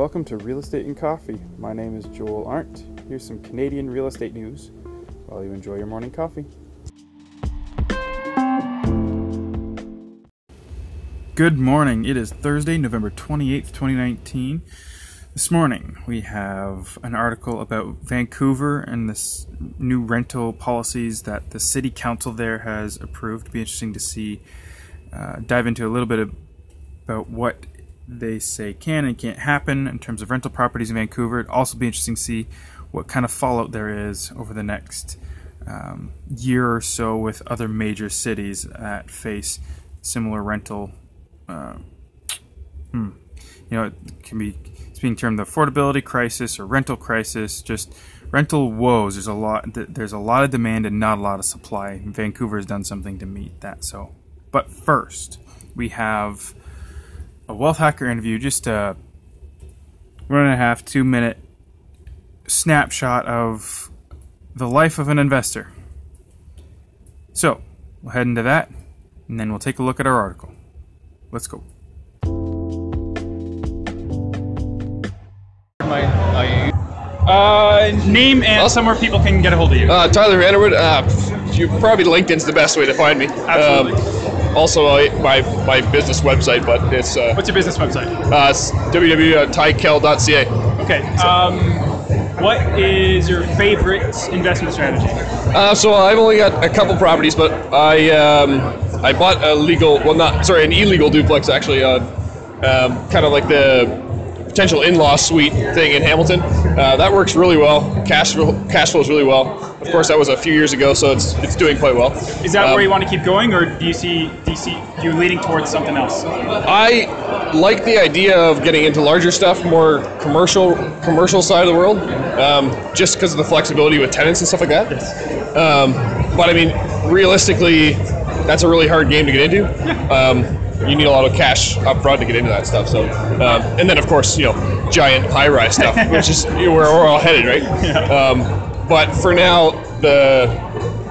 Welcome to Real Estate and Coffee. My name is Joel Arndt. Here's some Canadian real estate news while you enjoy your morning coffee. Good morning. It is Thursday, November 28th, 2019. This morning we have an article about Vancouver and this new rental policies that the city council there has approved. It'd be interesting to see, uh, dive into a little bit of, about what they say can and can't happen in terms of rental properties in Vancouver. It'd also be interesting to see what kind of fallout there is over the next um, year or so with other major cities that face similar rental. Uh, hmm, you know, it can be it's being termed the affordability crisis or rental crisis. Just rental woes. There's a lot. There's a lot of demand and not a lot of supply. Vancouver has done something to meet that. So, but first we have a wealth hacker interview, just a one and a half, two minute snapshot of the life of an investor. So, we'll head into that, and then we'll take a look at our article. Let's go. Uh, name and somewhere people can get a hold of you. Uh, Tyler Vanderwood. Uh, you probably LinkedIn's the best way to find me. Absolutely. Um, also, uh, my my business website, but it's uh, What's your business website? uh, www.tykel.ca. Okay. Um, what is your favorite investment strategy? Uh, so I've only got a couple properties, but I um, I bought a legal, well, not sorry, an illegal duplex actually. Uh, um, kind of like the potential in-law suite thing in Hamilton. Uh, that works really well. Cash cash flows really well. Of course, that was a few years ago, so it's it's doing quite well. Is that Um, where you want to keep going, or do you see do you see you leaning towards something else? I like the idea of getting into larger stuff, more commercial commercial side of the world, um, just because of the flexibility with tenants and stuff like that. Um, but I mean, realistically, that's a really hard game to get into. Um, you need a lot of cash up front to get into that stuff. So, um, and then of course, you know, giant high-rise stuff, which is you know, where we're all headed, right? Um, but for now, the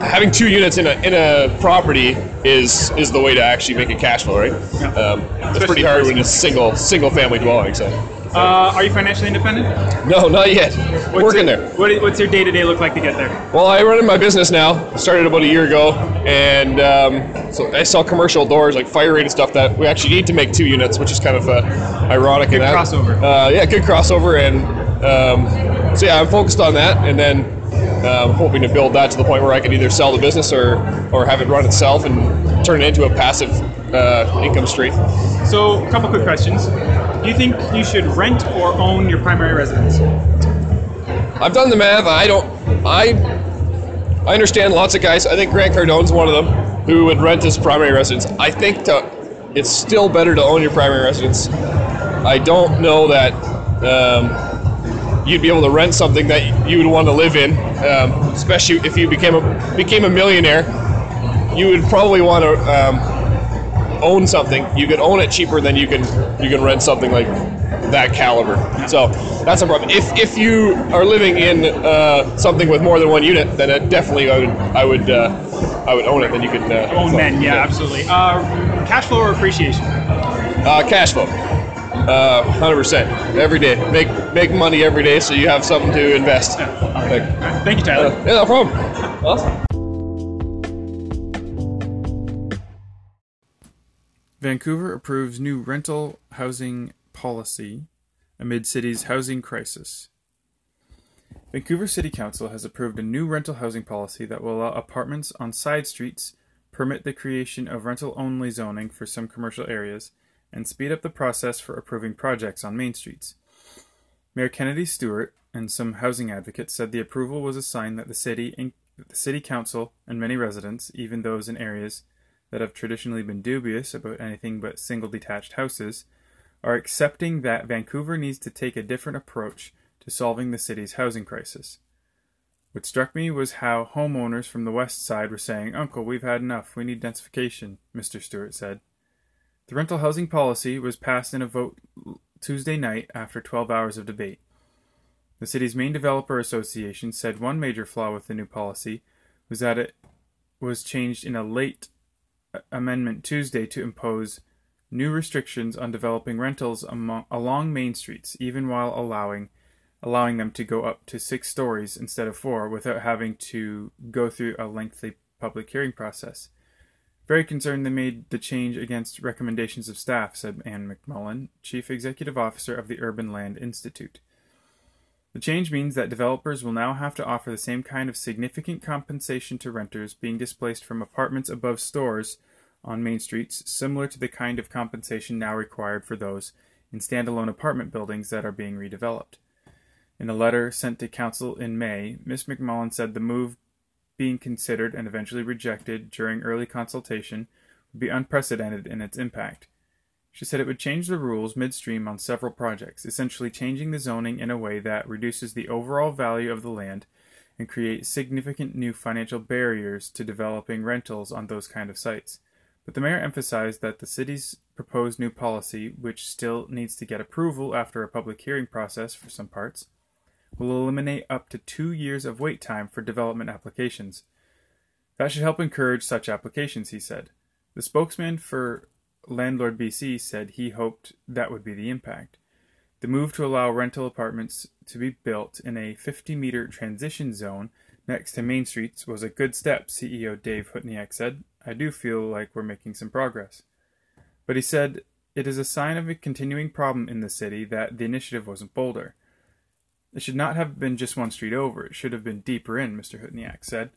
having two units in a in a property is is the way to actually make a cash flow, right? Um, it's pretty hard when it's single single family dwelling. So, Uh, are you financially independent? no, not yet. What's Working it- there. What, what's your day to day look like to get there? Well, I run in my business now. Started about a year ago, and um, so I sell commercial doors like fire rated stuff that we actually need to make two units, which is kind of uh, ironic. that. crossover. Uh, yeah, good crossover, and um, so yeah, I'm focused on that, and then um, hoping to build that to the point where I can either sell the business or or have it run itself and turn it into a passive uh, income stream. So, a couple quick questions. Do you think you should rent or own your primary residence? I've done the math. I don't. I I understand lots of guys. I think Grant Cardone's one of them who would rent his primary residence. I think to, it's still better to own your primary residence. I don't know that um, you'd be able to rent something that you would want to live in, um, especially if you became a became a millionaire. You would probably want to um, own something. You could own it cheaper than you can you can rent something like that caliber. So that's a problem. If if you are living in uh, something with more than one unit, then it definitely I would I would uh, I would own it. Then you could uh, Own men, yeah, absolutely. Uh, cash flow or appreciation? Uh, cash flow, uh, hundred percent every day. Make make money every day, so you have something to invest. Yeah, Like, Thank you, Tyler. yeah, no problem. Awesome. Vancouver approves new rental housing policy amid city's housing crisis. Vancouver City Council has approved a new rental housing policy that will allow apartments on side streets, permit the creation of rental only zoning for some commercial areas, and speed up the process for approving projects on main streets. Mayor Kennedy Stewart and some housing advocates said the approval was a sign that the city, in, the city council, and many residents, even those in areas that have traditionally been dubious about anything but single detached houses, are accepting that Vancouver needs to take a different approach to solving the city's housing crisis. What struck me was how homeowners from the west side were saying, Uncle, we've had enough. We need densification, Mr. Stewart said. The rental housing policy was passed in a vote Tuesday night after 12 hours of debate. The city's main developer association said one major flaw with the new policy was that it was changed in a late amendment Tuesday to impose new restrictions on developing rentals among, along main streets, even while allowing allowing them to go up to six stories instead of four without having to go through a lengthy public hearing process. Very concerned they made the change against recommendations of staff, said Anne McMullin, Chief Executive Officer of the Urban Land Institute. The change means that developers will now have to offer the same kind of significant compensation to renters being displaced from apartments above stores on main streets, similar to the kind of compensation now required for those in standalone apartment buildings that are being redeveloped. In a letter sent to Council in May, Ms. McMullin said the move being considered and eventually rejected during early consultation would be unprecedented in its impact. She said it would change the rules midstream on several projects, essentially changing the zoning in a way that reduces the overall value of the land and creates significant new financial barriers to developing rentals on those kind of sites. But the mayor emphasized that the city's proposed new policy, which still needs to get approval after a public hearing process for some parts, will eliminate up to two years of wait time for development applications. That should help encourage such applications, he said. The spokesman for Landlord BC said he hoped that would be the impact. The move to allow rental apartments to be built in a 50 meter transition zone next to main streets was a good step, CEO Dave Hutniak said. I do feel like we're making some progress. But he said it is a sign of a continuing problem in the city that the initiative wasn't bolder. It should not have been just one street over. It should have been deeper in, Mr. Hutniak said.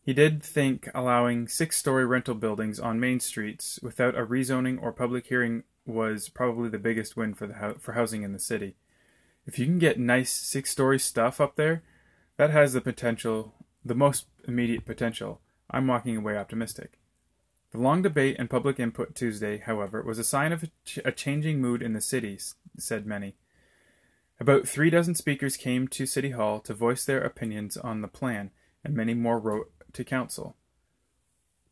He did think allowing six story rental buildings on main streets without a rezoning or public hearing was probably the biggest win for, the, for housing in the city. If you can get nice six story stuff up there, that has the potential, the most immediate potential. I'm walking away optimistic. The long debate and public input Tuesday, however, was a sign of a, ch- a changing mood in the city, said many. About three dozen speakers came to City Hall to voice their opinions on the plan, and many more wrote to Council.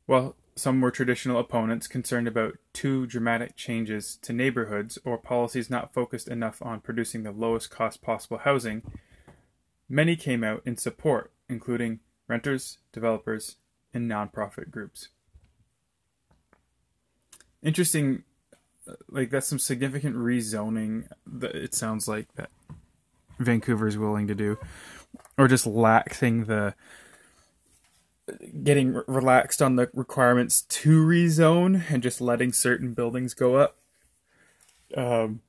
While some were traditional opponents concerned about too dramatic changes to neighborhoods or policies not focused enough on producing the lowest cost possible housing, many came out in support, including renters, developers, and nonprofit groups. Interesting uh, like that's some significant rezoning it sounds like that Vancouver is willing to do, or just laxing the getting relaxed on the requirements to rezone and just letting certain buildings go up. Um,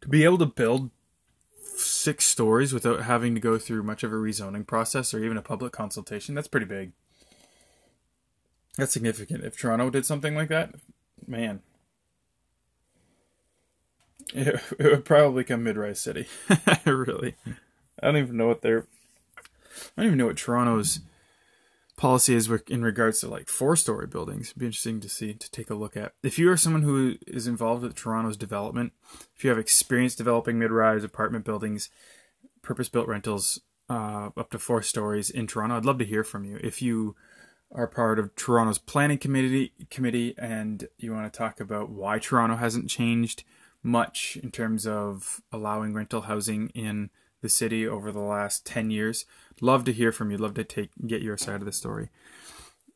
to be able to build six stories without having to go through much of a rezoning process or even a public consultation, that's pretty big. That's significant. If Toronto did something like that, man, it, it would probably come mid-rise city. really, I don't even know what their, I don't even know what Toronto's policy is in regards to like four-story buildings. It'd be interesting to see to take a look at. If you are someone who is involved with Toronto's development, if you have experience developing mid-rise apartment buildings, purpose-built rentals uh, up to four stories in Toronto, I'd love to hear from you. If you are part of Toronto's planning committee committee and you want to talk about why Toronto hasn't changed much in terms of allowing rental housing in the city over the last 10 years love to hear from you love to take get your side of the story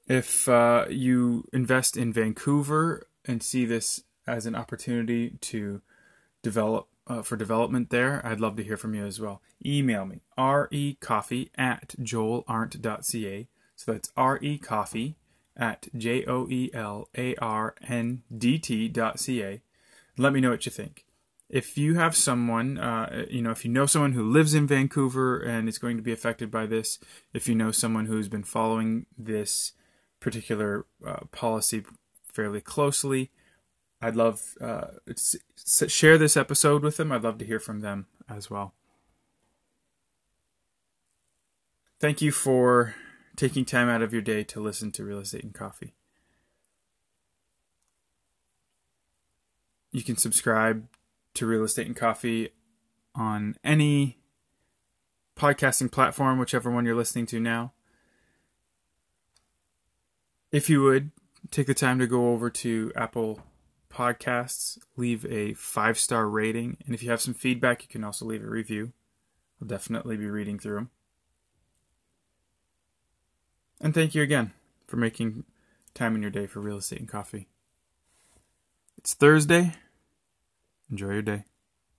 if uh, you invest in Vancouver and see this as an opportunity to develop uh, for development there, I'd love to hear from you as well. Email me, recoffee at joelarndt.ca so that's R E Coffee at J O E L A R N D. Let me know what you think. If you have someone, uh, you know, if you know someone who lives in Vancouver and is going to be affected by this, if you know someone who's been following this particular uh, policy fairly closely, I'd love uh, share this episode with them. I'd love to hear from them as well. Thank you for taking time out of your day to listen to Real Estate and Coffee. You can subscribe to Real Estate and Coffee on any podcasting platform, whichever one you're listening to now. If you would, take the time to go over to Apple Podcasts, leave a five star rating, and if you have some feedback, you can also leave a review. I'll definitely be reading through them. And thank you again for making time in your day for real estate and coffee. It's Thursday. Enjoy your day.